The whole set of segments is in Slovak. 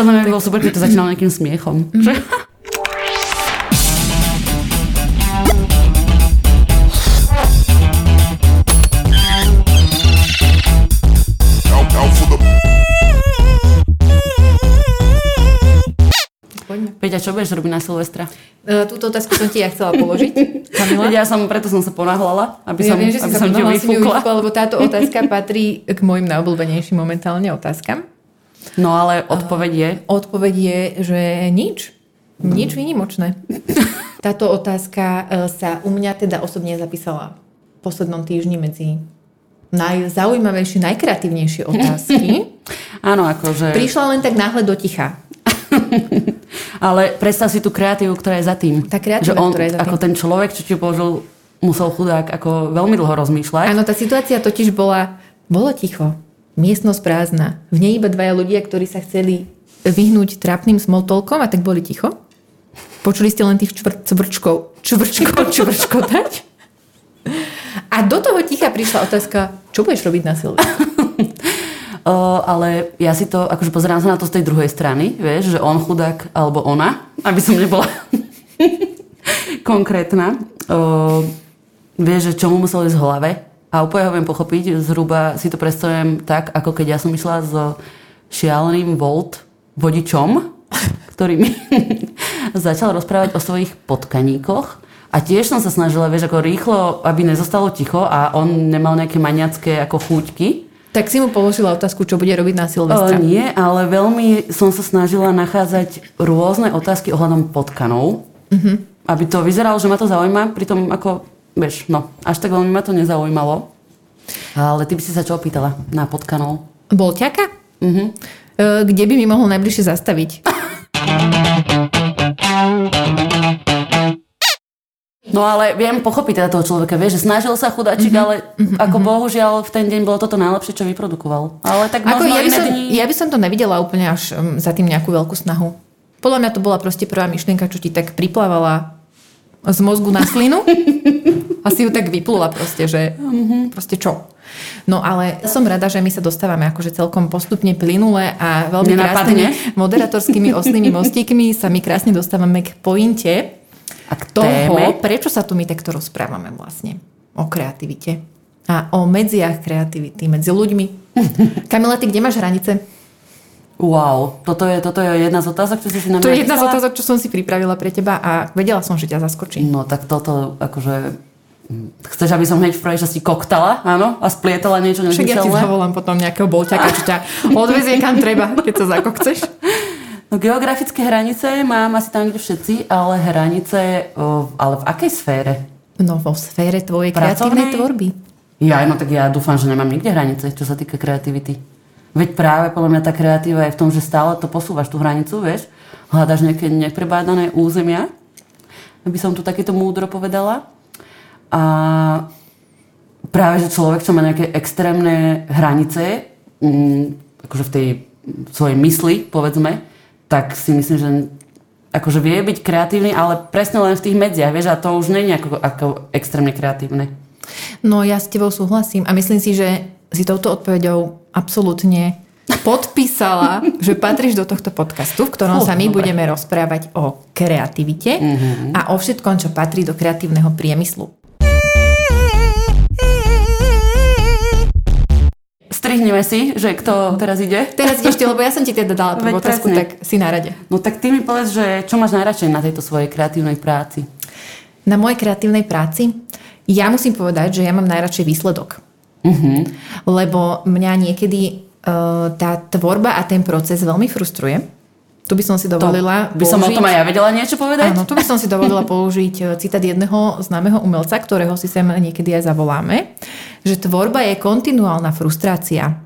Podľa mňa by bolo super, keď to začínalo nejakým smiechom. Poďme. Peťa, čo budeš robiť na Silvestra? E, Túto otázku som ti ja chcela položiť, Kamila. Ja som, preto som sa ponáhľala, aby som, ja viem, že si aby sa som ti ju vyfúkla, lebo táto otázka patrí k mojim najobľúbenejším momentálne otázkam. No ale odpoveď je, Odpoveď je, že nič. Nič výnimočné. Táto otázka e, sa u mňa teda osobne zapísala v poslednom týždni medzi najzaujímavejšie, najkreatívnejšie otázky. áno, akože, Prišla len tak náhle do ticha. ale predstav si tú kreatívu, ktorá je za tým. Tá kreatíva, že on, ktorá je za tým. ako ten človek, čo ti položil, musel chudák ako veľmi dlho rozmýšľať. Áno, tá situácia totiž bola, bolo ticho, miestnosť prázdna, v nej iba dvaja ľudia, ktorí sa chceli vyhnúť trápnym smoltolkom a tak boli ticho. Počuli ste len tých čvr- cvrčkov, čvrčkov, čvrčkotať. A do toho ticha prišla otázka, čo budeš robiť na Silvestra? O, ale ja si to, akože pozerám sa na to z tej druhej strany, vieš, že on chudák, alebo ona, aby som nebola konkrétna, o, vieš, že čo mu muselo ísť v hlave. A úplne ho viem pochopiť, zhruba si to predstavujem tak, ako keď ja som išla s šialeným Volt vodičom, ktorý mi začal rozprávať o svojich potkaníkoch. A tiež som sa snažila, vieš, ako rýchlo, aby nezostalo ticho a on nemal nejaké maniacké ako chúťky. Tak si mu položila otázku, čo bude robiť na Silvestra. Ale nie, ale veľmi som sa snažila nachádzať rôzne otázky ohľadom potkanov, mm-hmm. aby to vyzeralo, že ma to zaujíma, pritom ako, vieš, no, až tak veľmi ma to nezaujímalo. Ale ty by si sa čo opýtala na potkanov? Bol ťaka? Mhm. E, Kde by mi mohol najbližšie zastaviť? No ale viem pochopiť teda toho človeka, vieš, že snažil sa chudáčik, mm-hmm. ale ako bohužiaľ v ten deň bolo toto najlepšie, čo vyprodukoval. Ale tak Ako možno ja, by som, dni... ja by som to nevidela úplne až um, za tým nejakú veľkú snahu. Podľa mňa to bola proste prvá myšlienka, čo ti tak priplávala z mozgu na slinu a si ju tak vyplula proste, že proste čo. No ale som rada, že my sa dostávame akože celkom postupne plynule a veľmi Nenapadne. krásnymi moderatorskými ostnými mostíkmi sa my krásne dostávame k pointe A k toho, téme? prečo sa tu my takto rozprávame vlastne o kreativite a o medziach kreativity medzi ľuďmi. Kamila, ty kde máš hranice? Wow, toto je, toto je jedna z otázok, čo si si na To je jedna z otázok, čo som si pripravila pre teba a vedela som, že ťa zaskočí. No tak toto akože... hm, Chceš, aby som hneď v prvej časti koktala, áno? A splietala niečo Však ja ti nezmyselné? zavolám potom nejakého bolťaka, čo ťa odvezie kam treba, keď sa zakokceš. No, geografické hranice mám asi tam, všetci, ale hranice, ale v akej sfére? No vo sfére tvojej Pracovnej? kreatívnej tvorby. Ja, no tak ja dúfam, že nemám nikde hranice, čo sa týka kreativity. Veď práve podľa mňa tá kreatíva je v tom, že stále to posúvaš tú hranicu, vieš? Hľadaš nejaké neprebádané územia, aby som tu takéto múdro povedala. A práve, že človek, čo má nejaké extrémne hranice, mm, akože v tej svojej mysli, povedzme, tak si myslím, že akože vie byť kreatívny, ale presne len v tých medziach, vieš, a to už nie je ako, ako extrémne kreatívne. No ja s tebou súhlasím a myslím si, že si touto odpoveďou absolútne podpísala, že patríš do tohto podcastu, v ktorom Fú, sa my dobre. budeme rozprávať o kreativite Mhm. a o všetkom, čo patrí do kreatívneho priemyslu. Strihneme si, že kto teraz ide. Teraz ideš ty, lebo ja som ti teda dala tú Veď otázku, presne. tak si na rade. No tak ty mi povedz, že čo máš najradšej na tejto svojej kreatívnej práci? Na mojej kreatívnej práci ja musím povedať, že ja mám najradšej výsledok. Uh-huh. Lebo mňa niekedy uh, tá tvorba a ten proces veľmi frustruje. Tu by som si dovolila by som o použiť- tom aj ja vedela niečo povedať? Áno, tu by som si dovolila použiť e, citát jedného známeho umelca, ktorého si sem niekedy aj zavoláme, že tvorba je kontinuálna frustrácia.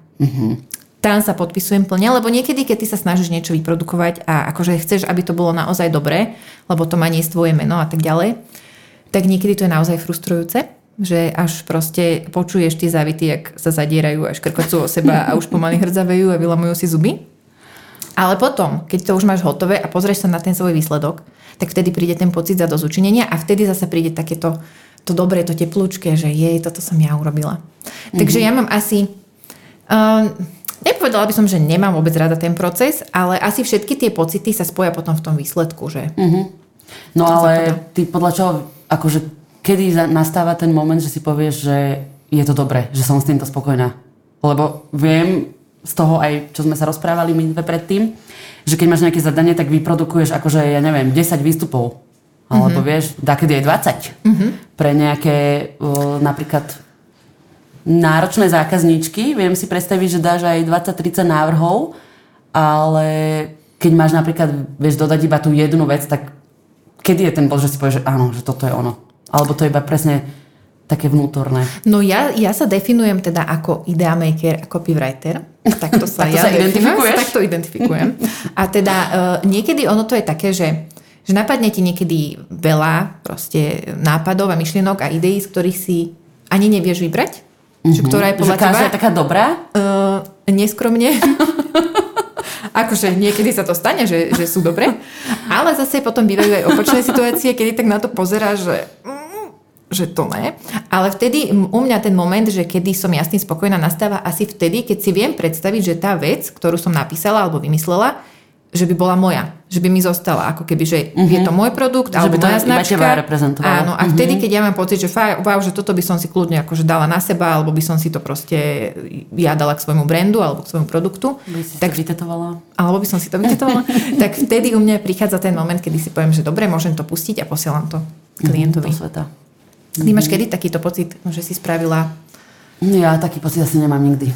Tam sa podpisujem plne, lebo niekedy, keď ty sa snažíš niečo vyprodukovať a akože chceš, aby to bolo naozaj dobré, lebo to má niesť tvoje meno a tak ďalej, tak niekedy to je naozaj frustrujúce, že až proste počuješ tie závity, jak sa zadierajú a škrkocú o seba a už pomaly hrdzavejú a vylamujú si zuby. Ale potom, keď to už máš hotové a pozrieš sa na ten svoj výsledok, tak vtedy príde ten pocit za dozučinenia a vtedy zase príde takéto to dobré, to teplúčke, že jej, toto som ja urobila. Takže ja mám asi... Uh, Nepovedala by som, že nemám vôbec rada ten proces, ale asi všetky tie pocity sa spoja potom v tom výsledku, že... No To ale ty podľa čoho, akože kedy nastáva ten moment, že si povieš, že je to dobré, že som s týmto spokojná. Lebo viem z toho aj, čo sme sa rozprávali my dve predtým, že keď máš nejaké zadanie, tak vyprodukuješ akože, ja neviem, 10 výstupov. Alebo vieš, dakedy aj 20. Pre nejaké napríklad náročné zákazníčky. Viem si predstaviť, že dáš aj 20-30 návrhov, ale keď máš napríklad, vieš dodať iba tú jednu vec, tak kedy je ten bod, že si povieš, že áno, že toto je ono. Alebo to je iba presne také vnútorné. No ja, ja sa definujem teda ako idea maker a copywriter. Takto sa Takto ja sa definujem, identifikuješ? Takto identifikujem. A teda uh, niekedy ono to je také, že že napadne ti niekedy veľa proste nápadov a myšlienok a ideí, z ktorých si ani nevieš vybrať. Mm-hmm. Že ktorá je podľa Mhm. že teba... je taká dobrá? Uh, neskromne. akože niekedy sa to stane, že, že sú dobré. Ale zase potom bývajú aj opačné situácie, kedy tak na to pozeráš, že že to ne. Ale vtedy u mňa ten moment, že kedy som jasne spokojná, nastáva asi vtedy, keď si viem predstaviť, že tá vec, ktorú som napísala alebo vymyslela, že by bola moja. Že by mi zostala. Ako keby, že uh-huh. je to môj produkt, Mhm. Že alebo by to moja značka. Áno, a vtedy, keď ja mám pocit, že faj, wow, že toto by som si kľudne akože dala na seba, alebo by som si to proste ja dala k svojmu brandu alebo k svojmu produktu, By si tak tak vytetovala? alebo by som si to vytetovala, tak vtedy u mňa prichádza ten moment, kedy si poviem, že dobre, môžem to pustiť a posielam to klientovi. Do sveta. Ty máš kedy takýto pocit, že si spravila, Ja taký pocit asi nemám nikdy.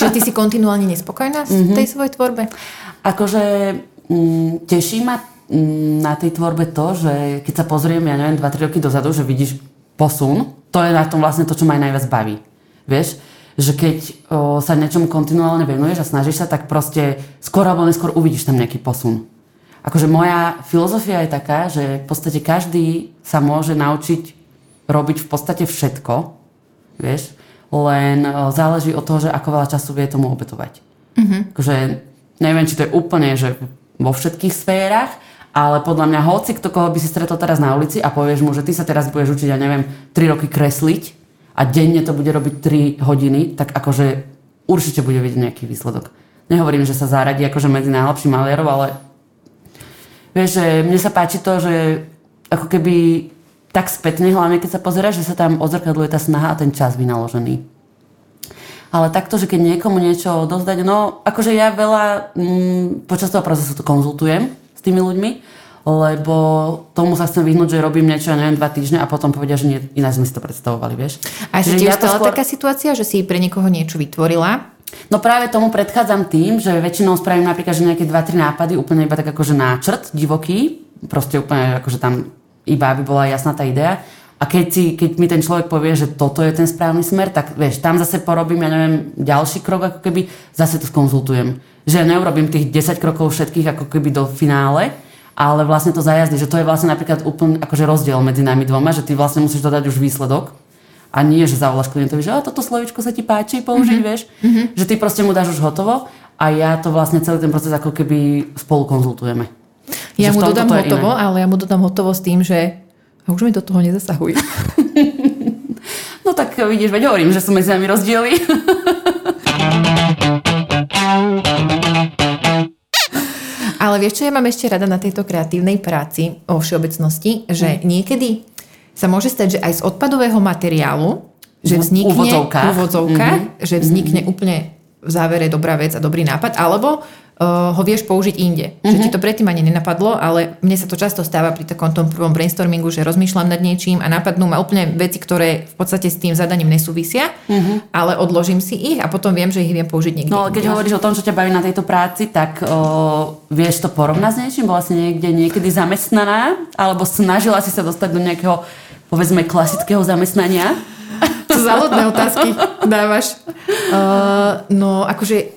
že ty si kontinuálne nespokojná v tej svojej tvorbe? Akože mm, teší ma mm, na tej tvorbe to, že keď sa pozriem, ja neviem, 2-3 roky dozadu, že vidíš posun, to je na tom vlastne to, čo ma aj najviac baví. Vieš? Že keď o, sa niečomu kontinuálne venuješ a snažíš sa, tak proste skôr alebo neskôr uvidíš tam nejaký posun. Akože moja filozofia je taká, že v podstate každý sa môže naučiť robiť v podstate všetko, vieš, len o, záleží od toho, že ako veľa času vie tomu obetovať. Mm-hmm. Akože, neviem, či to je úplne, že vo všetkých sférach, ale podľa mňa hoci kto, koho by si stretol teraz na ulici a povieš mu, že ty sa teraz budeš učiť, ja neviem, 3 roky kresliť a denne to bude robiť 3 hodiny, tak akože určite bude vidieť nejaký výsledok. Nehovorím, že sa zaradí akože medzi najlepších malierov, ale vieš, že mne sa páči to, že ako keby tak spätne, hlavne keď sa pozeráš, že sa tam odzrkadluje tá snaha a ten čas vynaložený. Ale takto, že keď niekomu niečo dozdať, no akože ja veľa mm, počas toho procesu to konzultujem s tými ľuďmi, lebo tomu sa chcem vyhnúť, že robím niečo, ja neviem, dva týždne a potom povedia, že nie, ináč sme si to predstavovali, vieš. A Čiže tiež ja to stala skôr- taká situácia, že si pre niekoho niečo vytvorila No práve tomu predchádzam tým, že väčšinou spravím napríklad, že nejaké 2-3 nápady, úplne iba tak akože náčrt, divoký, proste úplne akože tam iba aby bola jasná tá idea. A keď, si, keď mi ten človek povie, že toto je ten správny smer, tak vieš, tam zase porobím, ja neviem, ďalší krok, ako keby zase to skonzultujem. Že neurobím tých 10 krokov všetkých ako keby do finále, ale vlastne to zajazdy, že to je vlastne napríklad úplne akože rozdiel medzi nami dvoma, že ty vlastne musíš dodať už výsledok a nie, že zavoláš klientovi, že "A, toto slovičko sa ti páči použiť, mm-hmm. vieš, mm-hmm. že ty proste mu dáš už hotovo a ja to vlastne celý ten proces ako keby spolu konzultujeme. Ja mu dodám hotovo, iné. ale ja mu dodám hotovo s tým, že a už mi do toho nezasahuj. No tak vidíš, veď hovorím, že sú medzi nami rozdiely. Ale vieš, čo ja mám ešte rada na tejto kreatívnej práci o všeobecnosti, že niekedy sa môže stať, že aj z odpadového materiálu, že V vznikne úvodzovkách. v úvodzovkách, že vznikne úplne v závere dobrá vec a dobrý nápad, alebo ho vieš použiť inde. Že ti to predtým ani nenapadlo, ale mne sa to často stáva pri takom tom prvom brainstormingu, že rozmýšľam nad niečím a napadnú ma úplne veci, ktoré v podstate s tým zadaním nesúvisia, ale odložím si ich a potom viem, že ich viem použiť niekde. No ale keď inde. hovoríš o tom, čo ťa baví na tejto práci, tak o, vieš to porovnať s niečím? Bola si niekde niekedy zamestnaná? Alebo snažila si sa dostať do nejakého, povedzme, klasického zamestnania? To záľudné otázky dávaš. Uh, no, akože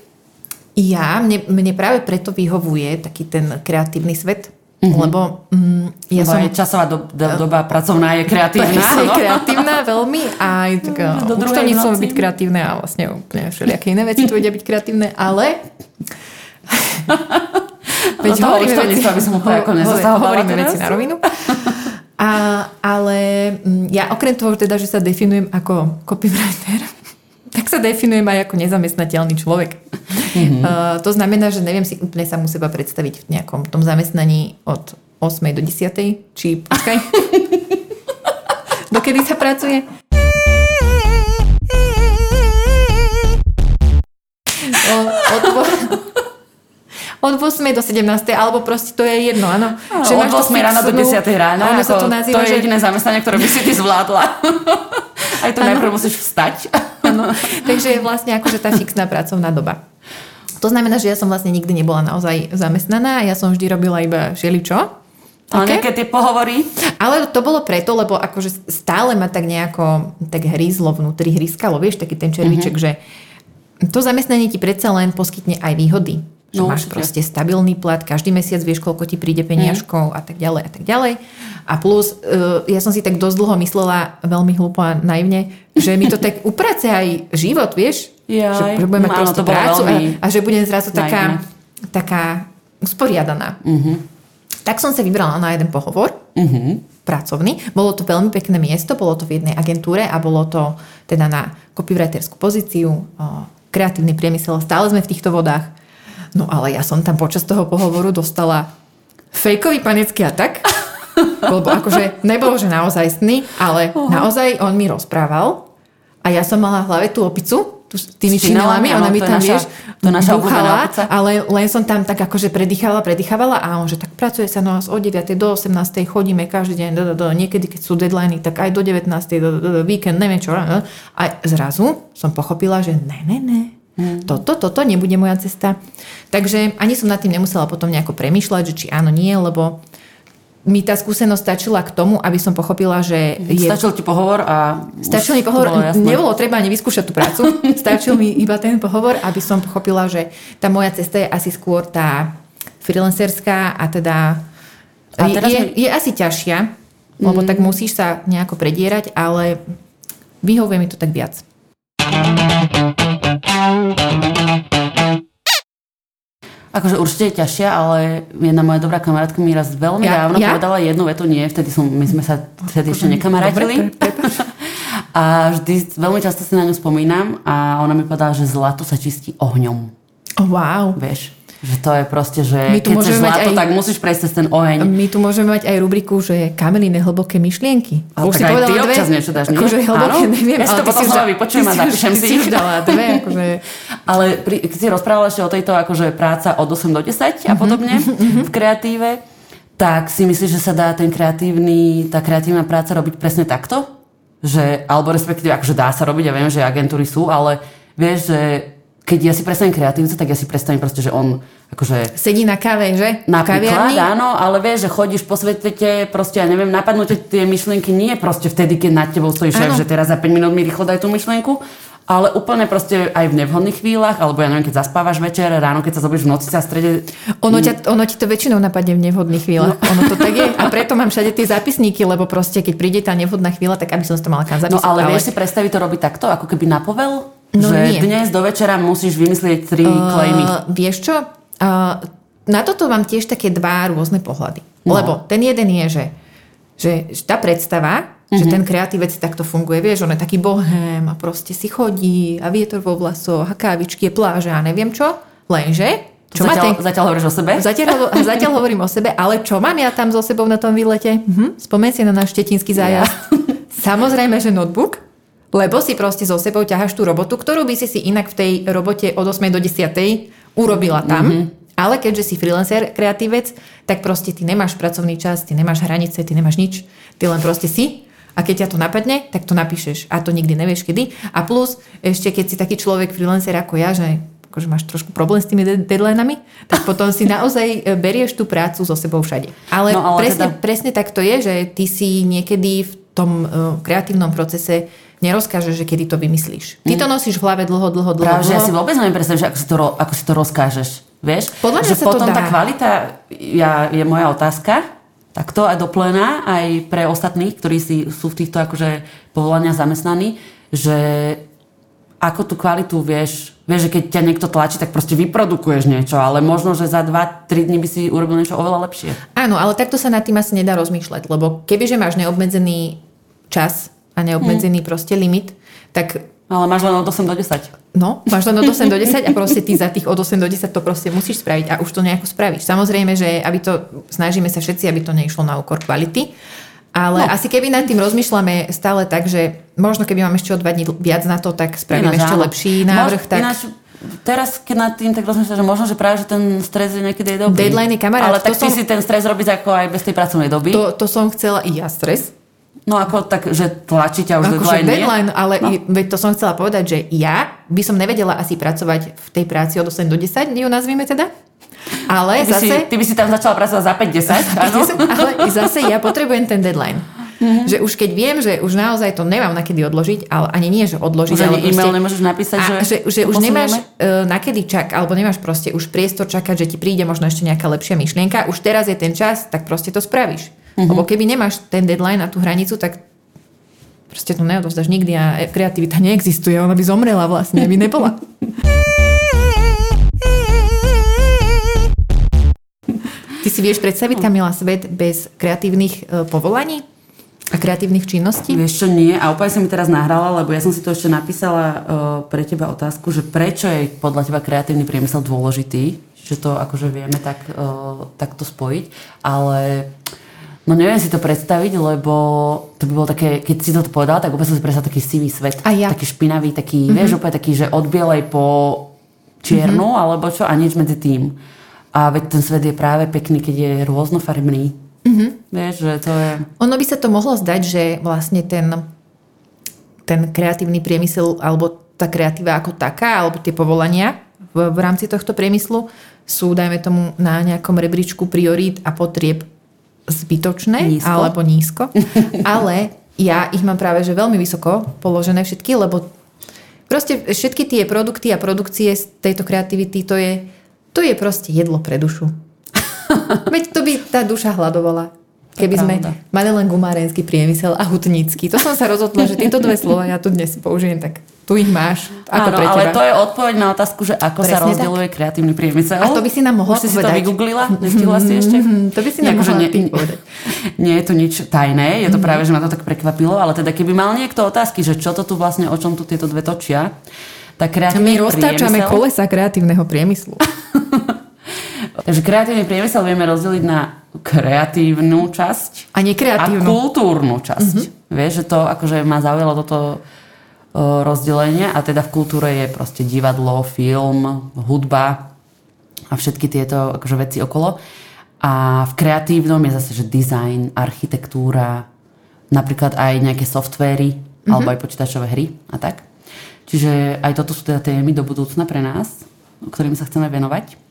ja, mne, mne práve preto vyhovuje taký ten kreatívny svet, lebo mm, ja Ja som... časová do, do, doba pracovná je kreatívna. je no. kreatívna veľmi a aj tak, Do druhej účtovníctvo noci. byť kreatívne a vlastne úplne všelijaké iné veci tu vedia byť kreatívne, ale... Do toho účtovníctva by som úplne ako Hovoríme veci na rovinu. A, ale mm, ja okrem toho teda, že sa definujem ako copywriter, tak sa definujem aj ako nezamestnateľný človek. Mm-hmm. Uh, to znamená, že neviem si úplne samú seba predstaviť v nejakom tom zamestnaní od 8. do 10. Či počkaj. Dokedy sa pracuje? O, od, od 8. do 17. alebo proste to je jedno, áno. Že od 8. rána do 10. rána. Ono sa to nazýva, to je že... jediné zamestnanie, ktoré by si ty zvládla. Aj to najprv musíš vstať. Áno. Takže je vlastne akože tá fixná pracovná doba. To znamená, že ja som vlastne nikdy nebola naozaj zamestnaná, ja som vždy robila iba želičo. Ale Také? nejaké tie pohovory. Ale to bolo preto, lebo akože stále ma tak nejako tak hrízlo vnútri, hryskalo, vieš, taký ten červíček, Mhm. mm-hmm. že to zamestnanie ti predsa len poskytne aj výhody. Že No, máš určite. proste stabilný plat, každý mesiac vieš, koľko ti príde peniažkov a tak ďalej a tak ďalej. A plus, uh, ja som si tak dosť dlho myslela, veľmi hlúpo a naivne, že mi to tak uprace aj život, vieš? Jaj. Že, že budem mať bolo prácu a, a že budem zrazu taká, taká usporiadaná. Mhm. Tak som sa vybrala na jeden pohovor pracovný. Bolo to veľmi pekné miesto, bolo to v jednej agentúre a bolo to teda na copywriterskú pozíciu, kreatívny priemysel, stále sme v týchto vodách. No ale ja som tam počas toho pohovoru dostala fejkový panický atak, lebo akože nebol, že naozajstný, ale naozaj on mi rozprával a ja som mala v hlave tú opicu, tu, tými činelami, ona mi tam, naša- vieš, to naša búchala, ale len som tam tak akože predýchala, predýchavala a on, že tak pracuje sa no od 9. do 18. chodíme každý deň, do, do, do, niekedy keď sú deadliny, tak aj do 19. do, do, do víkend, neviem čo. A zrazu som pochopila, že ne, ne, ne, Hmm. toto, toto nebude moja cesta. Takže ani som nad tým nemusela potom nejako premyšľať, že či áno, nie, lebo mi tá skúsenosť stačila k tomu, aby som pochopila, že je Stačil ti pohovor a... Stačil mi pohovor, bolo jasné. nebolo treba ani vyskúšať tú prácu, stačil mi iba ten pohovor, aby som pochopila, že tá moja cesta je asi skôr tá freelancerská a teda A teraz je, mi- je asi ťažšia, lebo tak musíš sa nejako predierať, ale vyhovuje mi to tak viac. Akože určite je ťažšia, ale jedna moja dobrá kamarátka mi raz veľmi Ja- dávno ja? povedala jednu vetu, nie, vtedy som, my sme sa vtedy ešte nekamarátili. Dobre, pre- a vždy veľmi často si na ňu spomínam a ona mi povedala, že zlato sa čistí ohňom. Oh, wow. Vieš, že to je proste, že My tu keď chceš zlato, aj- tak musíš prejsť cez ten oheň. My tu môžeme mať aj rubriku, že kameníne hlboké myšlienky. Ale tak aj ty občas niečo dáš, nie? Akože hlboké, Áno? neviem. Ja si to ty potom už znova vypočujem ty a si už- zapíšem ty si. si už dala dve, akože... Ale pri, keď si rozprávala ešte o tejto akože práca od 8 do 10 Mhm, a podobne v kreatíve, tak si myslíš, že sa dá ten kreatívny, tá kreatívna práca robiť presne takto? Že, alebo respektíve, akože dá sa robiť, ja viem, že agentúry sú, ale vieš, že keď ja si predstavím kreatívca, tak ja si predstavím proste, že on akože Sedí na káve, že? Napríklad, áno, ale vieš, že chodíš po svete, proste, ja neviem, napadnú tie myšlienky nie proste vtedy, keď nad tebou stojí šéf, že teraz za 5 minút mi rýchlo daj tú myšlienku, ale úplne proste aj v nevhodných chvíľach, alebo ja neviem, keď zaspávaš večer, ráno, keď sa zobudíš v noci a strede... Ono, ťa, ono ti to väčšinou napadne v nevhodných chvíľach. No. Ono to tak je. A preto mám všade tie zápisníky, lebo proste, keď príde tá nevhodná chvíľa, tak aby som to mala kam No zapísať. ale vieš si predstaviť to robiť takto, ako keby na povel? No že nie. dnes do večera musíš vymyslieť tri uh, klejmy. Vieš čo? Uh, na toto mám tiež také dva rôzne pohľady. No. Lebo ten jeden je, že, že, tá predstava, Mhm. že ten kreatívec takto funguje, vieš, on je taký bohem a proste si chodí a vietor vo vlasoch a kávičky, je pláže a neviem čo. Lenže, čo Zatiaľ, ten zatiaľ hovoríš o sebe? Zatiaľ, zatiaľ hovorím o sebe, ale čo mám ja tam so sebou na tom výlete? Mhm. Spomeň si na náš štetinský zájazd. Samozrejme, že notebook, lebo si proste so sebou ťaháš tú robotu, ktorú by si si inak v tej robote od 8 do 10 urobila tam. Mhm. Ale keďže si freelancer, kreatívec, tak proste ty nemáš pracovný čas, ty nemáš hranice, ty nemáš nič. Ty len proste si a keď ťa to napadne, tak to napíšeš. A to nikdy nevieš kedy. A plus, ešte keď si taký človek freelancer ako ja, že akože máš trošku problém s tými de- deadlinami, tak potom si naozaj e, berieš tú prácu so sebou všade. Ale, No, ale presne, teda- presne tak to je, že ty si niekedy v tom uh, kreatívnom procese nerozkážeš, že kedy to vymyslíš. Ty to nosíš v hlave dlho, dlho, dlho, Práve, že ja dlho. si vôbec neviem predstaviť, že ako si to, ako si to rozkážeš. Vieš? Podľa mňa že sa to potom dá. tá kvalita ja, je moja otázka, takto aj doplená, aj pre ostatných, ktorí si, sú v týchto akože povolania zamestnaní, že ako tú kvalitu vieš, vieš, že keď ťa niekto tlačí, tak proste vyprodukuješ niečo, ale možno, že za 2-3 dní by si urobil niečo oveľa lepšie. Áno, ale takto sa nad tým asi nedá rozmýšľať, lebo kebyže máš neobmedzený čas a neobmedzený proste limit, tak Ale máš len od 8 do 10. No, máš len od 8 do 10 a proste ty za tých od 8 do 10 to proste musíš spraviť a už to nejako spravíš. Samozrejme, že aby to, snažíme sa všetci, aby to neišlo na úkor kvality, ale no. asi keby nad tým rozmýšľame stále tak, že možno keby máme ešte o dva dní viac na to, tak spravíme Ináč, ešte áno. lepší návrh. Mož- tak... Ináč, teraz, keď nad tým tak rozmýšľam, že možno, že práve že ten stres je niekedy dobrý. Deadline je kamarát, Ale tak som- si ten stres robíš ako aj bez tej pracovnej doby. To, to som chcela i ja stres. No ako tak, že tlačí ťa už Akože deadline, nie? deadline, ale No. veď to som chcela povedať, že ja by som nevedela asi pracovať v tej práci od 8 do 10, ju nazvime teda. Ale Ty by, si, zase... ty by si tam začala pracovať za 5-10, áno? ale zase ja potrebujem ten deadline. Mm-hmm. Že už keď viem, že už naozaj to nemám na kedy odložiť, ale ani nie, že odložiť, Už ale e-mail nemôžeš napísať, a, že, že, že už nemáš uh, na kedy čak, alebo nemáš proste už priestor čakať, že ti príde možno ešte nejaká lepšia myšlienka, už teraz je ten čas, tak proste to spravíš. Mhm. Mm-hmm. Lebo keby nemáš ten deadline na tú hranicu, tak proste to neodovzdáš nikdy a kreativita neexistuje, ona by zomrela vlastne, by nebola. Ty si vieš predstaviť, Kamila, svet bez kreatívnych e, povolaní a kreatívnych činností? Vieš čo, nie. A úplne som mi teraz nahrala, lebo ja som si to ešte napísala uh, pre teba otázku, že prečo je podľa teba kreatívny priemysel dôležitý, že to akože vieme tak, uh, takto spojiť, ale no neviem si to predstaviť, lebo to by bolo také, keď si to povedala, tak úplne som si predstavila taký sivý svet, A ja. taký špinavý, taký, mm-hmm. vieš, úplne taký, že od bielej po čiernu, mm-hmm. alebo čo, a nič medzi tým. A veď ten svet je práve pekný, keď je rôznofarebný. Mm-hmm. Vieš, že to je... Ono by sa to mohlo zdať, že vlastne ten, ten kreatívny priemysel alebo tá kreatíva ako taká, alebo tie povolania v, v rámci tohto priemyslu sú, dajme tomu, na nejakom rebríčku priorít a potrieb zbytočné Nízko. alebo nízko. Ale ja ich mám práve že veľmi vysoko položené všetky, lebo proste všetky tie produkty a produkcie z tejto kreativity, to je, to je proste jedlo pre dušu. Veď to by tá duša hľadovala. Keby sme mali len gumárenský priemysel a hutnícky. To som sa rozhodla, že tieto dve slova ja tu dnes použijem, tak tu ich máš. Ako Áno, pre ale teba. to je odpoveď na otázku, že ako sa Presne rozdeľuje kreatívny priemysel. A to by si nám mohla Už si si to povedať. vygooglila? Nestihla si ešte? Mhm, to by si nám mohla nie, povedať. Nie je to nič tajné, je Mhm. to práve, že ma to tak prekvapilo, ale teda keby mal niekto otázky, že čo to tu vlastne, o čom tu tieto dve točia, tak kreatívny my roztáčame priemysel... kolesa kreatívneho priemyslu. Takže kreatívny priemysel vieme rozdeliť na kreatívnu časť A a nekreatívnu. kultúrnu časť. Mm-hmm. Vieš, že to akože ma zaujalo toto rozdelenie a teda v kultúre je proste divadlo, film, hudba a všetky tieto akože veci okolo. A v kreatívnom je zase, že design, architektúra, napríklad aj nejaké softvéry mm-hmm. alebo aj počítačové hry a tak. Čiže aj toto sú teda témy do budúcna pre nás, ktorým sa chceme venovať.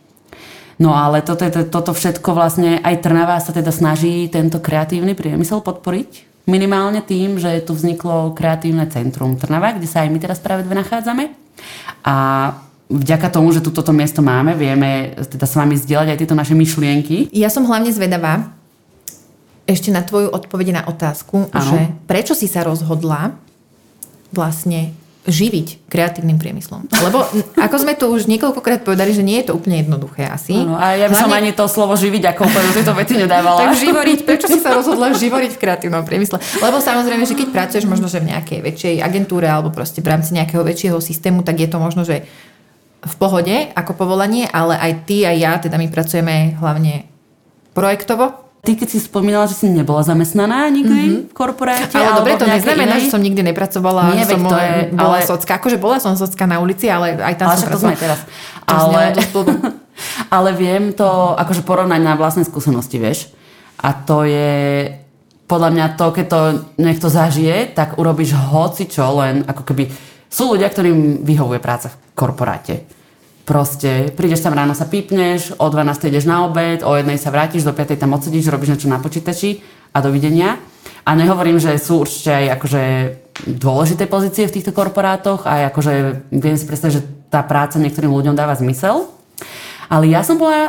No ale toto, toto všetko vlastne, aj Trnava sa teda snaží tento kreatívny priemysel podporiť. Minimálne tým, že tu vzniklo kreatívne centrum Trnava, kde sa aj my teraz práve dve nachádzame. A vďaka tomu, že tu toto miesto máme, vieme teda s vami zdieľať aj tieto naše myšlienky. Ja som hlavne zvedavá ešte na tvoju odpoveď na otázku, Áno. že prečo si sa rozhodla vlastne živiť kreatívnym priemyslom. Lebo ako sme tu už niekoľkokrát povedali, že nie je to úplne jednoduché asi. Áno, a ja by som ani to slovo živiť ako úplne tejto vety nedávala. Tak živoriť, prečo si sa rozhodla živoriť v kreatívnom priemysle? Lebo samozrejme, že keď pracuješ možno, že v nejakej väčšej agentúre alebo proste v rámci nejakého väčšieho systému, tak je to možno, že v pohode ako povolanie, ale aj ty, aj ja, teda my pracujeme hlavne projektovo. Ty, keď si spomínala, že si nebola zamestnaná nikdy v korporáte, Ale dobre, to neznamená, inej- že som nikdy nepracovala, Nie, som to je, bola ale- socka. Akože bola som socka na ulici, ale aj tam Ale som sme aj teraz. To Ale, ale viem to akože porovnať na vlastné skúsenosti, vieš. A to je podľa mňa to, keď to niekto zažije, tak urobíš hoci čo, len ako keby... Sú ľudia, ktorým vyhovuje práca v korporáte. Proste prídeš tam ráno sa pípneš, o 12 ideš na obed, o jednej sa vrátiš, do 5 tam odsedíš, robíš niečo na počítači a dovidenia. A nehovorím, že sú určite aj akože dôležité pozície v týchto korporátoch a akože viem si predstaviť, že tá práca niektorým ľuďom dáva zmysel. Ale ja som bola o,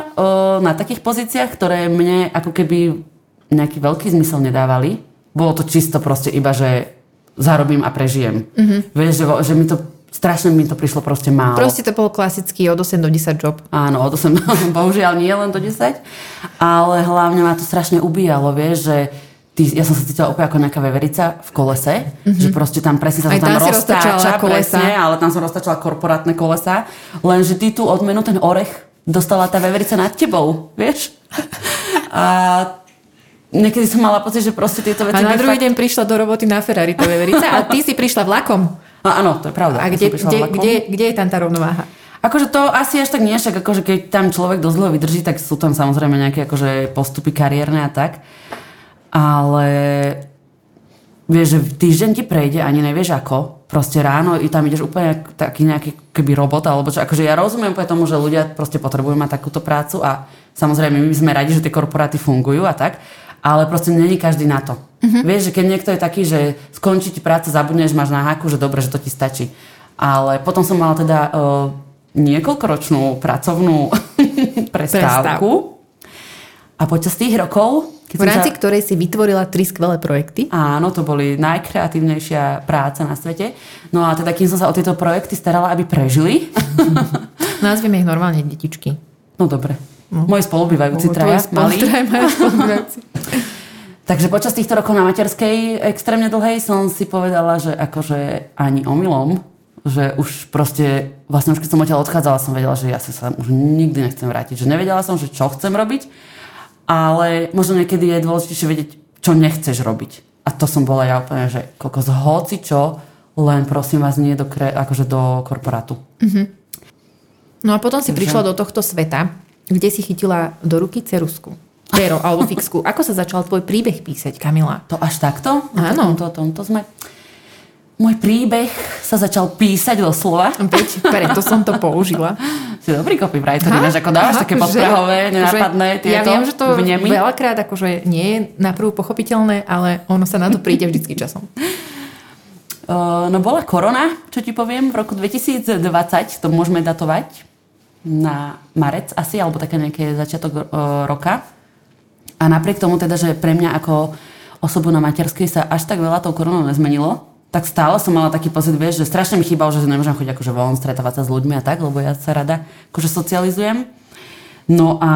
na takých pozíciách, ktoré mne ako keby nejaký veľký zmysel nedávali. Bolo to čisto proste iba, že zarobím a prežijem. Mm-hmm. Vieš, že, že mi to, strašne mi to prišlo proste málo. Proste to bol klasický od 8 do 10 job. Áno, od 8, bohužiaľ nie len do 10, ale hlavne ma to strašne ubíjalo, vieš, že ty ja som sa cítila úplne ako nejaká veverica v kolese, mm-hmm. že proste tam presne sa to Aj tam, tam roztáča, kolesa. presne, ale tam som roztačala korporátne kolesa, lenže ty tú odmenu, ten orech, dostala tá veverica nad tebou, vieš? A niekedy som mala pocit, že proste tieto veci... A na druhý fakt- deň prišla do roboty na Ferrari tá veverica a ty si prišla vlakom. A, áno, to je pravda. A kde, kde, kde, kde je tam tá rovnováha? Akože to asi až tak nie, však akože keď tam človek dosť dlho vydrží, tak sú tam samozrejme nejaké akože postupy kariérne a tak. Ale vieš, že týždeň ti prejde, ani nevieš ako. Proste ráno i tam ideš úplne taký nejaký keby robot, alebo čo. Akože ja rozumiem pre tomu, že ľudia proste potrebujú mať takúto prácu a samozrejme my sme radi, že tie korporáty fungujú a tak, ale proste není každý na to. Mm-hmm. Vieš, že keď niekto je taký, že skončí ti práca, zabudneš, máš na háku, že dobre, že to ti stačí. Ale potom som mala teda uh, niekoľkoročnú pracovnú prestávku. A počas tých rokov... Keď V rámci sa- ktorej si vytvorila tri skvelé projekty. Áno, to boli najkreatívnejšia práca na svete. No a teda, kým som sa o tieto projekty starala, aby prežili, Nazvime ich normálne detičky. no dobre, moji spolubývajúci Tvoji traja, mali. traja majú. Takže počas týchto rokov na materskej extrémne dlhej som si povedala, že akože ani omylom, že už proste, vlastne už keď som odtiaľ odchádzala, som vedela, že ja sa tam už nikdy nechcem vrátiť. Že nevedela som, že čo chcem robiť, ale možno niekedy je dôležitejšie vedieť, čo nechceš robiť. A to som bola ja úplne, že kokos, hoci čo, len prosím vás nie do, kre, akože do korporátu. No a potom si prišla do tohto sveta, kde si chytila do ruky cerusku. Pero alebo fixku. Ako sa začal tvoj príbeh písať, Kamila? To až takto? Áno. To, tomto sme... Môj príbeh sa začal písať doslova. Veď, preto som to použila. Si dobrý copywriter, ináč ako dávaš Aha, také podprahové, nenápadné tieto Ja viem, že to vnemy. veľakrát akože nie je na prvú pochopiteľné, ale ono sa na to príde vždycky časom. Uh, no bola korona, čo ti poviem, v roku 2020, to môžeme datovať na marec asi, alebo také nejaké začiatok uh, roka. A napriek tomu teda, že pre mňa ako osobu na materskej sa až tak veľa tou koronou nezmenilo, tak stále som mala taký pocit, vieš, že strašne mi chýbalo, že nemôžem chodiť akože von, stretávať sa s ľuďmi a tak, lebo ja sa rada akože socializujem. No a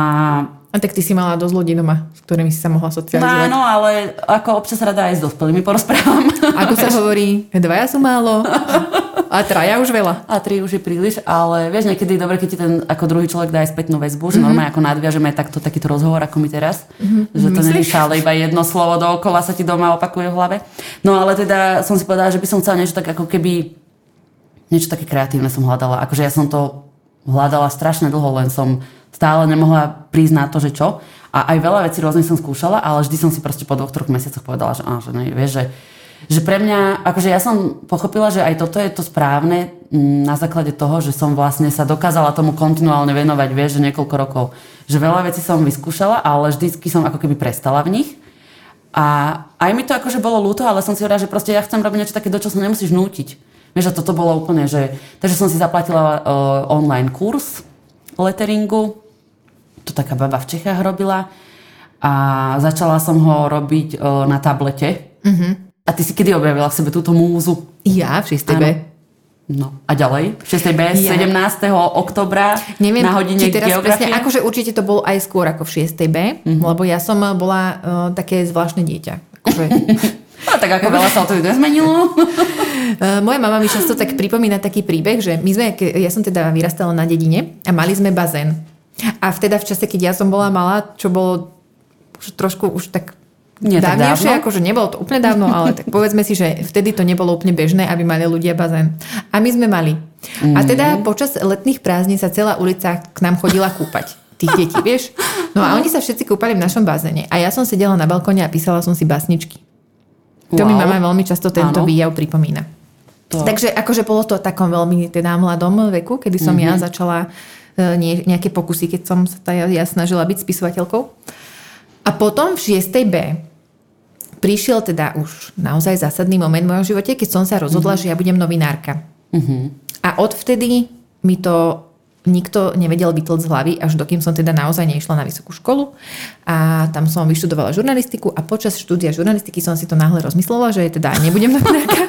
A tak ty si mala dosť ľudí doma, s ktorými si sa mohla No socializovať. áno, ale ako občas rada aj s dospelými porozprávam. Ako sa hovorí, dvaja sú málo a traja už veľa. A tri už je príliš, ale vieš, niekedy je dobre, keď ti ten ako druhý človek dá aj spätnú väzbu, že normálne ako nadviažeme takto, takýto rozhovor, ako mi teraz. Že to nie je stále iba jedno slovo dookola sa ti doma opakuje v hlave. No ale teda som si povedala, že by som chcela niečo tak ako keby niečo také kreatívne som hľadala. Akože ja som to hľadala strašne dlho, len som stále nemohla prísť na to, že čo. A aj veľa vecí rôzne som skúšala, ale vždy som si proste po dvoch, troch mesiacoch povedala, že, á, že ne, vieš, že, že pre mňa, akože ja som pochopila, že aj toto je to správne mm, na základe toho, že som vlastne sa dokázala tomu kontinuálne venovať, vieš, že niekoľko rokov. Že veľa vecí som vyskúšala, ale vždycky som ako keby prestala v nich. A aj mi to akože bolo ľúto, ale som si hovorila, že proste ja chcem robiť niečo také, do čo sa nemusíš nútiť. Vieš, a toto bolo úplne, že... Takže som si zaplatila uh, online kurz letteringu. To taká baba v Čechách robila. A začala som ho robiť uh, na tablete. A ty si kedy objavila v sebe túto múzu? Ja v 6. B. No a ďalej? V 6. B, Ja. 17. oktobra Neviem, na hodine či teraz geografie? presne, akože určite to bolo aj skôr ako v 6. B, Mhm. lebo ja som bola uh, také zvláštne dieťa. Akože, No, tak ako veľa sa to nezmenilo. Uh, moja mama mi často tak pripomína taký príbeh, že my sme, ja som teda vyrastala na dedine a mali sme bazén. A vteda v čase, keď ja som bola malá, čo bolo už trošku už tak Nie dávnejšie, akože nebolo to úplne dávno, ale tak povedzme si, že vtedy to nebolo úplne bežné, aby mali ľudia bazén. A my sme mali. A Mhm. teda počas letných prázdnin sa celá ulica k nám chodila kúpať tých detí, vieš? No a oni sa všetci kúpali v našom bazéne. A ja som sedela na balkóne a písala som si básničky. To mi Wow. mama veľmi často tento Áno. výjav pripomína. To- Takže akože bolo to takom veľmi teda mladom veku, kedy som Mhm. ja začala e, nie, nejaké pokusy, keď som sa tá, ja snažila byť spisovateľkou. A potom v 6. B prišiel teda už naozaj zásadný moment v mojom živote, keď som sa rozhodla, že ja budem novinárka. A odvtedy mi to nikto nevedel vytlť z hlavy, až dokým som teda naozaj neišla na vysokú školu. A tam som vyštudovala žurnalistiku a počas štúdia žurnalistiky som si to náhle rozmyslela, že teda nebudem novinárka.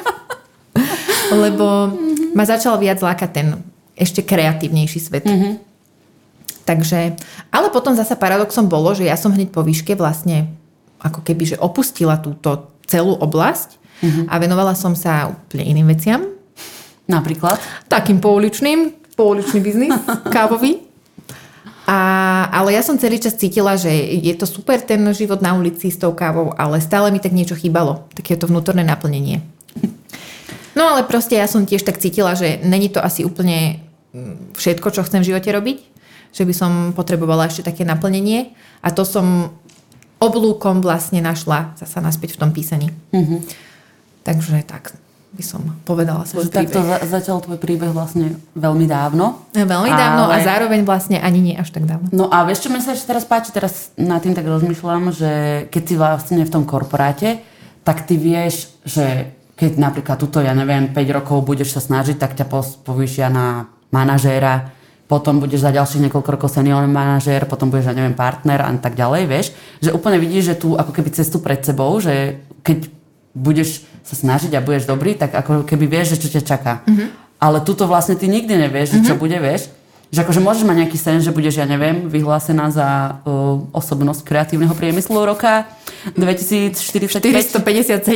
Lebo ma začal viac lákať ten ešte kreatívnejší svet. Takže, ale potom zasa paradoxom bolo, že ja som hneď po výške vlastne ako keby, že opustila túto celú oblasť a venovala som sa úplne iným veciam. Napríklad? Takým pouličným, pouličný biznis, kávový. A, ale ja som celý čas cítila, že je to super ten život na ulici s tou kávou, ale stále mi tak niečo chýbalo. Takéto vnútorné naplnenie. No ale proste ja som tiež tak cítila, že není to asi úplne mm, všetko, čo chcem v živote robiť. Že by som potrebovala ešte také naplnenie. A to som oblúkom vlastne našla zasa naspäť v tom písaní. Mhm. Takže tak by som povedala svoj Takže takto príbeh. za- začal tvoj príbeh vlastne veľmi dávno. Veľmi dávno a Ale- zároveň vlastne ani nie až tak dávno. No a vieš, čo mi sa ešte teraz páči? Teraz nad tým tak rozmýšľam, že keď si vlastne v tom korporáte, tak ty vieš, že keď napríklad tuto, ja neviem, 5 rokov budeš sa snažiť, tak ťa povýšia na manažéra, potom budeš za ďalších niekoľko rokov senior manažér, potom budeš, ja neviem, partner a tak ďalej, vieš. Že úplne vidíš, že tu ako keby cestu pred sebou, že keď budeš sa snažiť a budeš dobrý, tak ako keby vieš, že čo ťa čaká. Ale tuto vlastne ty nikdy nevieš, že čo bude, vieš. Že akože môžeš mať nejaký sen, že budeš, ja neviem, vyhlásená za uh, osobnosť kreatívneho priemyslu roka 2045. 457.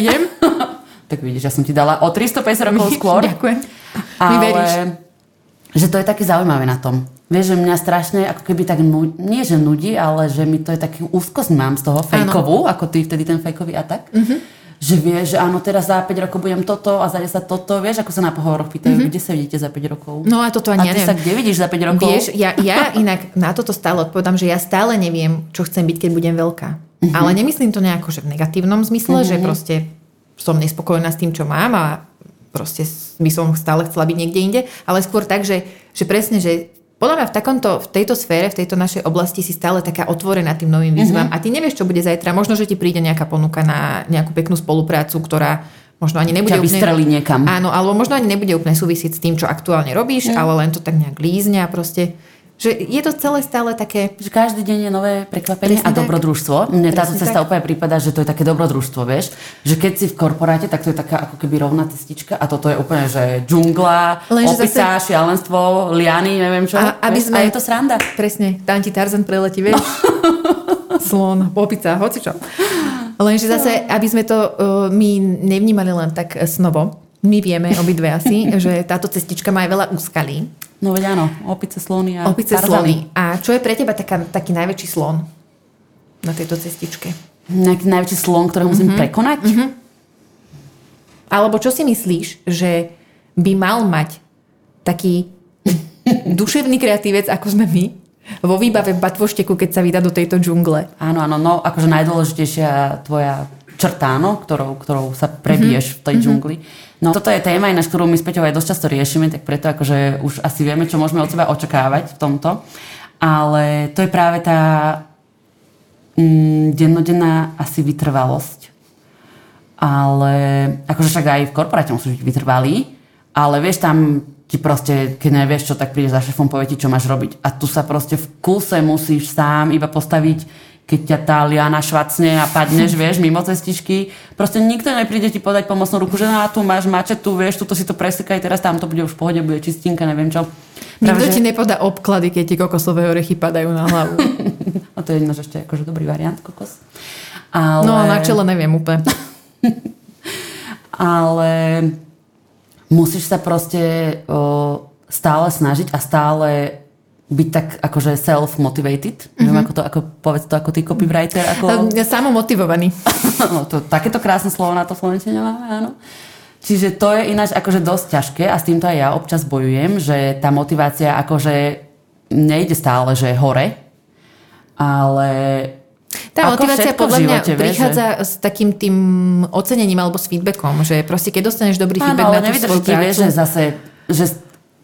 tak vidíš, ja som ti dala o 350 rokov skôr. Ďakujem. Mi Ale veríš. Že to je také zaujímavé na tom. Vieš, že mňa strašne ako keby tak, nu, nie že nudí, ale že mi to je taký úzkosť mám z toho fejkovú, ako ty vtedy ten fejkový atak. Mhm. Že vieš, že áno, teraz za 5 rokov budem toto a za 10 toto, vieš, ako sa na pohovoroch pýtajú, kde sa vidíte za 5 rokov. No a toto ani a ty sa neviem. kde vidíš za 5 rokov? Vieš, ja, ja inak na toto stále odpovedám, že ja stále neviem, čo chcem byť, keď budem veľká. Mhm. Ale nemyslím to nejako, že v negatívnom zmysle, že proste som nespokojná s tým, čo mám a proste by som stále chcela byť niekde inde, ale skôr tak, že, že presne, že podľa mňa v, takomto, v tejto sfére, v tejto našej oblasti si stále taká otvorená tým novým výzvam Mhm. a ty nevieš, čo bude zajtra. Možno, že ti príde nejaká ponuka na nejakú peknú spoluprácu, ktorá možno ani nebude vystrelí niekam. Áno, alebo možno ani nebude úplne súvisieť s tým, čo aktuálne robíš, Mm. ale len to tak nejak lízne a proste, že je to celé stále také... Že každý deň je nové prekvapenie Presne a tak. dobrodružstvo. Mne táto cesta tak. úplne prípada, že to je také dobrodružstvo, vieš. Že keď si v korporáte, tak to je taká ako keby rovná cestička a toto je úplne, že džungla, Lenže opisa, šialenstvo, liany, neviem čo. A, aby sme... a je to sranda. Presne, tam ti Tarzan preletí, vieš? Slon, opica, hocičo. Lenže zase, aby sme to uh, my nevnímali len tak snovo, my vieme obidve asi, že táto cestička má aj veľa úskalí. No veď áno, opice, slony a Opice Tarzany. slony. A čo je pre teba taká, taký najväčší slon na tejto cestičke? Nejaký najväčší slon, ktorého musím prekonať? Alebo čo si myslíš, že by mal mať taký duševný kreatívec, ako sme my, vo výbave Batvošteku, keď sa vydá do tejto džungle? Áno, áno, no akože najdôležitejšia tvoja črta, no, ktorou, ktorou sa prebiješ v tej džungli. No toto je téma, ináč, ktorú my s Peťou aj dosť často riešime, tak preto akože už asi vieme, čo môžeme od seba očakávať v tomto. Ale to je práve tá mm, dennodenná asi vytrvalosť. Ale akože však aj v korporáte musíš byť vytrvalý, ale vieš tam ti proste, keď nevieš čo, tak prídeš za šefom, povie ti, čo máš robiť. A tu sa proste v kuse musíš sám iba postaviť, keď ťa tá liana švacne a padneš, vieš, mimo cestičky. Proste nikto nepríde ti podať pomocnú ruku, že na tu máš mačetu, vieš, tuto si to presekaj, teraz tam to bude už v pohode, bude čistinka, neviem čo. Nikto že- ti nepodá obklady, keď ti kokosové orechy padajú na hlavu. A to je jedno, že ešte akože dobrý variant, kokos. Ale... No, na čele neviem úplne. ale musíš sa proste o, stále snažiť a stále byť tak akože self-motivated. Mm-hmm. Neviem, ako to, ako, povedz to ako ty copywriter. Ako, Ja Samo motivovaný. no, to, takéto krásne slovo na to Slovenčine máme, áno. Čiže to je ináč akože dosť ťažké a s týmto aj ja občas bojujem, že tá motivácia akože nejde stále, že hore, ale Tá ako motivácia podľa mňa živote, prichádza s takým tým ocenením alebo s feedbackom, že proste keď dostaneš dobrý Áno, feedback ale na tú svoju prácu, že zase, že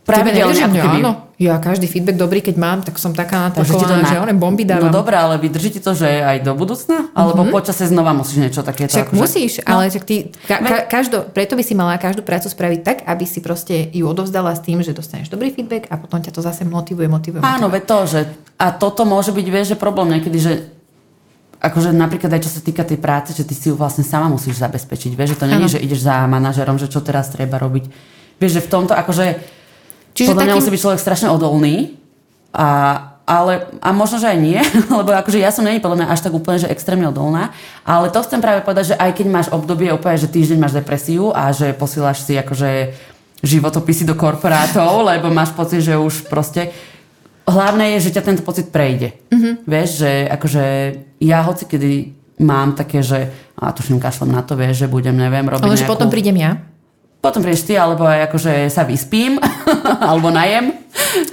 pravidelne že keby... áno. Ja každý feedback dobrý, keď mám, tak som taká natakovaná, na- že one bomby dávam. No dobré, ale vydrží ti to, že aj do budúcna? Alebo mm-hmm. počasie znova musíš niečo takéto? Však akože- musíš, ale však ty, ka, ka, každo, preto by si mala každú prácu spraviť tak, aby si proste ju odovzdala s tým, že dostaneš dobrý feedback a potom ťa to zase motivuje, motivuje. Áno, motivuje. to, že... A toto môže byť, vieš, že problém niekedy, že akože napríklad aj čo sa týka tej práce, že ty si ju vlastne sama musíš zabezpečiť. Vieš, že to nie je, že ideš za manažerom, že čo teraz treba robiť. Vieš, že v tomto akože... Čiže Podľa mňa takým- musí byť človek strašne odolný a ale, a možno, že aj nie, lebo akože ja som není podľa mňa až tak úplne, že extrémne odolná, ale to chcem práve povedať, že aj keď máš obdobie úplne, že týždeň máš depresiu a že posílaš si akože životopisy do korporátov, lebo máš pocit, že už proste hlavné je, že ťa tento pocit prejde. Mm-hmm. Vieš, že akože ja hoci kedy mám také, že a tuším kašlem na to, vieš, že budem, neviem, robiť Ale že nejakú... potom prídem ja. Potom prídeš ty, alebo aj akože sa vyspím, alebo najem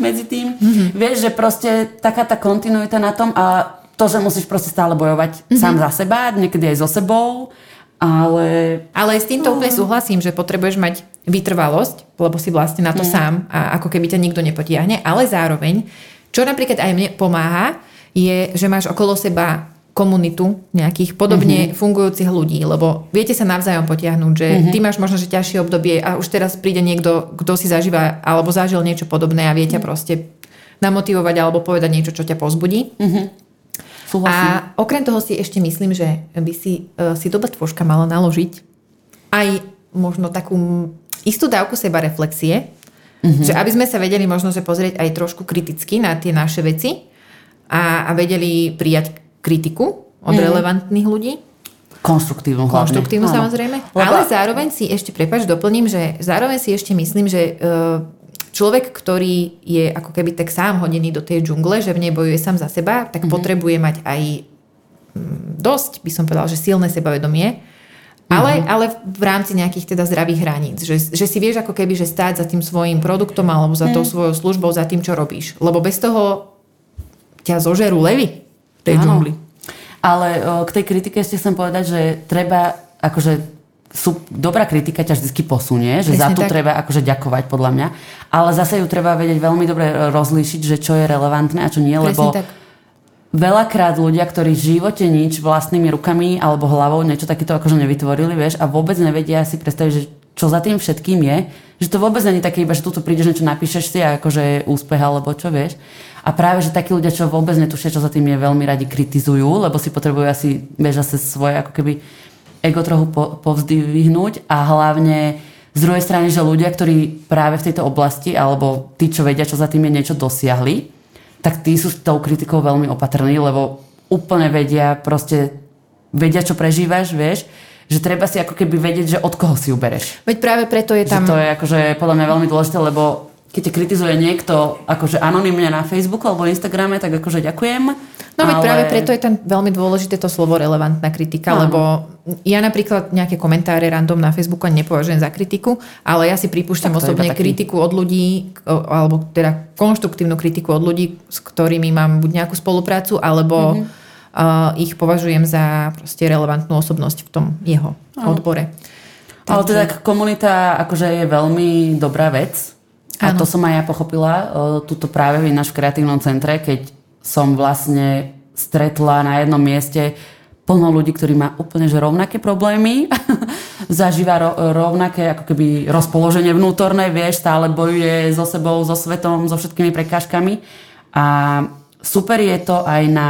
medzi tým. Mhm. Mm-hmm. Vieš, že proste taká tá kontinuita na tom a to, že musíš proste stále bojovať Mhm. mm-hmm. sám za seba, niekedy aj so sebou, ale Ale s týmto úplne súhlasím, že potrebuješ mať vytrvalosť, lebo si vlastne na to mm. sám a ako keby ťa nikto nepotiahne, ale zároveň, čo napríklad aj mne pomáha, je, že máš okolo seba komunitu nejakých podobne mm-hmm. fungujúcich ľudí, lebo viete sa navzájom potiahnuť, že mm-hmm. ty máš možno, že ťažšie obdobie a už teraz príde niekto, kto si zažíva alebo zažil niečo podobné a vie ťa proste namotivovať alebo povedať niečo, čo ťa pozbudí. súhlasím. A okrem toho si ešte myslím, že by si, uh, si doba tvožka mala naložiť aj možno takú istú dávku seba reflexie, mm-hmm. že aby sme sa vedeli možno že pozrieť aj trošku kriticky na tie naše veci a, a vedeli prijať kritiku od mm-hmm. relevantných ľudí. Konštruktívnu hlavne. Konštruktívnu Áno. samozrejme. Lebo- Ale zároveň si ešte, prepač, doplním, že zároveň si ešte myslím, že e, človek, ktorý je ako keby tak sám hodený do tej džungle, že v nej bojuje sám za seba, tak mm-hmm. potrebuje mať aj mm, dosť, by som povedala, že silné sebavedomie, ale, ale v rámci nejakých teda zdravých hraníc. Že, že si vieš ako keby, že stáť za tým svojim produktom alebo za tou svojou službou, za tým, čo robíš. Lebo bez toho ťa zožerú levy tej Áno. džungli. Ale o, k tej kritike ešte chcem povedať, že treba, akože sú, dobrá kritika ťa vždy posunie, že za Presne tu tak. treba akože ďakovať podľa mňa, ale zase ju treba vedieť veľmi dobre e, rozlíšiť, že čo je relevantné a čo nie, Presne lebo tak. veľakrát ľudia, ktorí v živote nič vlastnými rukami alebo hlavou niečo takéto akože nevytvorili, vieš, a vôbec nevedia si predstaviť, že čo za tým všetkým je, že to vôbec není také iba, že tu prídeš niečo napíšeš si a akože úspech alebo čo vieš. A práve, že takí ľudia, čo vôbec netušia, čo za tým je, veľmi radi kritizujú, lebo si potrebujú asi, vieš, zase svoje ako keby ego trochu po, povzdvihnúť a hlavne z druhej strany, že ľudia, ktorí práve v tejto oblasti alebo tí, čo vedia, čo za tým je niečo dosiahli, tak tí sú s tou kritikou veľmi opatrní, lebo úplne vedia, proste vedia, čo prežívaš, vieš, že treba si ako keby vedieť, že od koho si ubereš. Veď práve preto je Tam... Že to je akože podľa mňa veľmi dôležité, lebo keď ťa kritizuje niekto akože anonymne na Facebooku alebo Instagrame, tak akože ďakujem. No veď ale... práve preto je tam veľmi dôležité to slovo relevantná kritika, Áno. lebo ja napríklad nejaké komentáre random na Facebooku nepovažujem za kritiku, ale ja si pripúšťam osobne kritiku od ľudí, alebo teda konštruktívnu kritiku od ľudí, s ktorými mám buď nejakú spoluprácu, alebo Mhm. mm-hmm. Uh, ich považujem za proste relevantnú osobnosť v tom jeho odbore. Ale teda komunita akože je veľmi dobrá vec. A Áno. to som aj ja pochopila, e, tuto práve v náš kreatívnom centre, keď som vlastne stretla na jednom mieste plno ľudí, ktorí má úplne že rovnaké problémy, zažíva ro- rovnaké ako keby rozpoloženie vnútorné, vieš, stále bojuje so sebou, so svetom, so všetkými prekážkami. A super je to aj na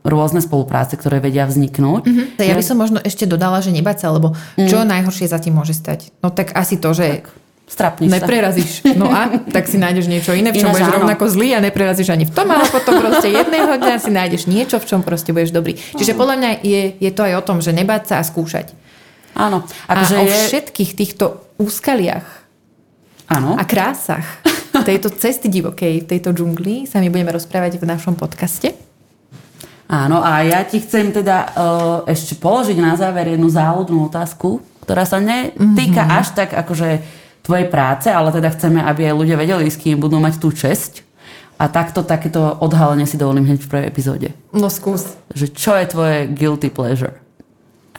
rôzne spolupráce, ktoré vedia vzniknúť. Mm-hmm. Ja by som možno ešte dodala, že nebať sa, lebo čo najhoršie za tým môže stať? No tak asi to, že Strapniš sa. neprerazíš. No a tak si nájdeš niečo iné, v čom Ináč budeš áno. rovnako zlý a neprerazíš ani v tom, ale potom proste jedného dňa si nájdeš niečo, v čom proste budeš dobrý. Čiže podľa mňa je, je to aj o tom, že nebáť sa a skúšať. Áno. A Akože o je... všetkých týchto úskaliach Áno. a krásach tejto cesty divokej, tejto džungli sa my budeme rozprávať v našom podcaste. Áno, a ja ti chcem teda uh, ešte položiť na záver jednu záľudnú otázku, ktorá sa netýka mm-hmm. až tak akože tvojej práce, ale teda chceme, aby aj ľudia vedeli, s kým budú mať tú česť. A takto, takéto odhalenie si dovolím hneď v prvej epizóde. No skús. Že čo je tvoje guilty pleasure?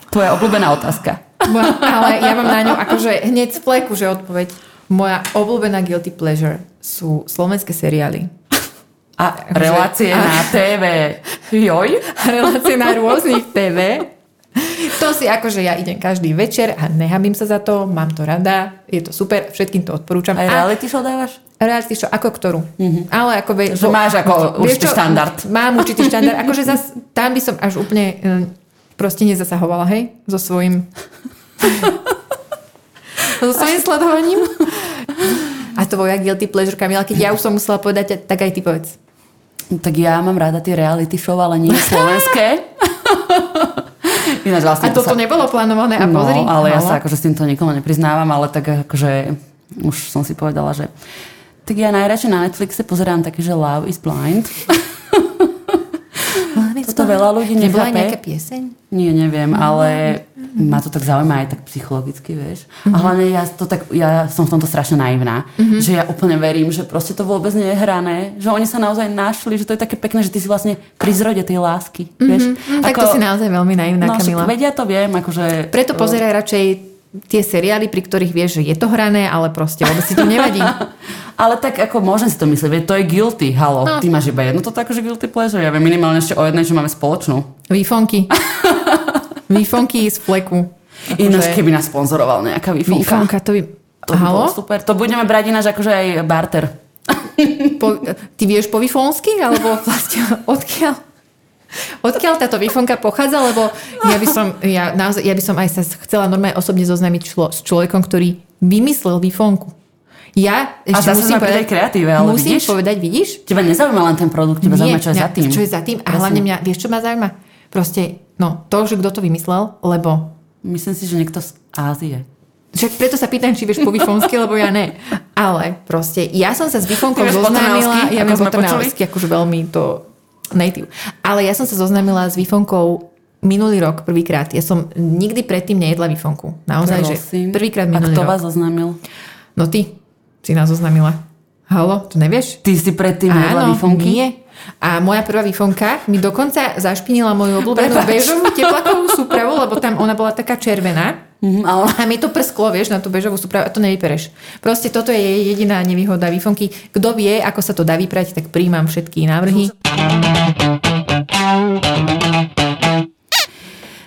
Tvoja obľúbená otázka. Moja, ale ja mám na ňu akože hneď z pleku, že odpoveď. Moja obľúbená guilty pleasure sú slovenské seriály. A Akože- relácie a- na TV. Joj. relácie na rôznych TV. To si akože ja idem každý večer a nehamím sa za to, mám to rada, je to super, všetkým to odporúčam. Aj A reality show dávaš? reality show, ako ktorú? Mm-hmm. Ale ako... Ve, Že máš ako určitý štandard. Mám určitý štandard. Akože zas, tam by som až úplne eh, proste nezasahovala, hej? So svojím... so svojím sledovaním. A tvoja guilty pleasure, Kamila, keď ja už som musela povedať, tak aj ty povedz. Tak ja mám rada tie reality show, ale nie slovenské. Ináč vlastne A toto sa... nebolo plánované a No, pozri. ale ja halo. sa akože s týmto nikomu nepriznávam, ale tak akože už som si povedala, že tak ja najradšej na Netflixe pozerám také, že Love is Blind. Toto veľa ľudí Nebola nechápe. nejaká pieseň? Nie, neviem, ale ma to tak zaujíma aj tak psychologicky, vieš. A hlavne ja, to tak, ja som v tomto strašne naivná, že ja úplne verím, že proste to vôbec nie je hrané, že oni sa naozaj našli, že to je také pekné, že ty si vlastne pri zrode tej lásky, vieš. Mm, tak to si naozaj veľmi naivná, no, Kamila. vedia to viem, akože... Preto pozeraj radšej tie seriály, pri ktorých vieš, že je to hrané, ale proste vôbec si to nevadí. Ale tak ako môžem si to myslieť, veď to je guilty, halo. No. Ty máš iba jedno toto akože guilty pleasure, ja viem minimálne ešte o jednej, čo máme spoločnú. Výfonky. Výfonky z fleku. Ináč, Akože- keby nás sponzoroval nejaká výfonka. Výfonka, to by... To by Halo? super. To budeme brať ináč akože aj barter. Po, ty vieš po výfonsky? Alebo vlastne odkiaľ? Odkiaľ táto výfonka pochádza? Lebo ja by som, ja, naozaj, ja by som aj sa chcela normálne osobne zoznámiť člo, s človekom, ktorý vymyslel výfonku. Ja A ešte zase musím povedať, kreatíve, ale musím vidíš? povedať, vidíš? Teba nezaujíma len ten produkt, teba zaujíma, čo je mňa- za tým. Čo je za tým? A hlavne mňa, vieš, čo ma zaujíma? Proste, no, to, že kto to vymyslel, lebo Myslím si, že niekto z Ázie. však preto sa pýtam, či vieš po výfonsky, lebo ja ne. Ale proste, ja som sa s výfonkou zoznámila, ja viem po akože veľmi to native. Ale ja som sa zoznámila s výfonkou minulý rok prvýkrát. Ja som nikdy predtým nejedla výfonku. Naozaj, že Prosím. prvýkrát A minulý kto rok. vás oznámil? No ty si nás zoznámila. Halo, to nevieš? Ty si predtým jedla výfonky? nie. A moja prvá výfonka mi dokonca zašpinila moju obľúbenú bežovú teplakovú súpravu, lebo tam ona bola taká červená. Mhm, ale A mi to prsklo, vieš, na tú bežovú súpravu a to nevypereš. Proste toto je jediná nevýhoda výfonky. Kto vie, ako sa to dá vyprať, tak príjmam všetky návrhy.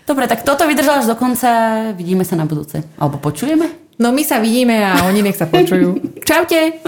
Dobre, tak toto vydržal až do konca. Vidíme sa na budúce. Alebo počujeme? No my sa vidíme a oni nech sa počujú. Čaute!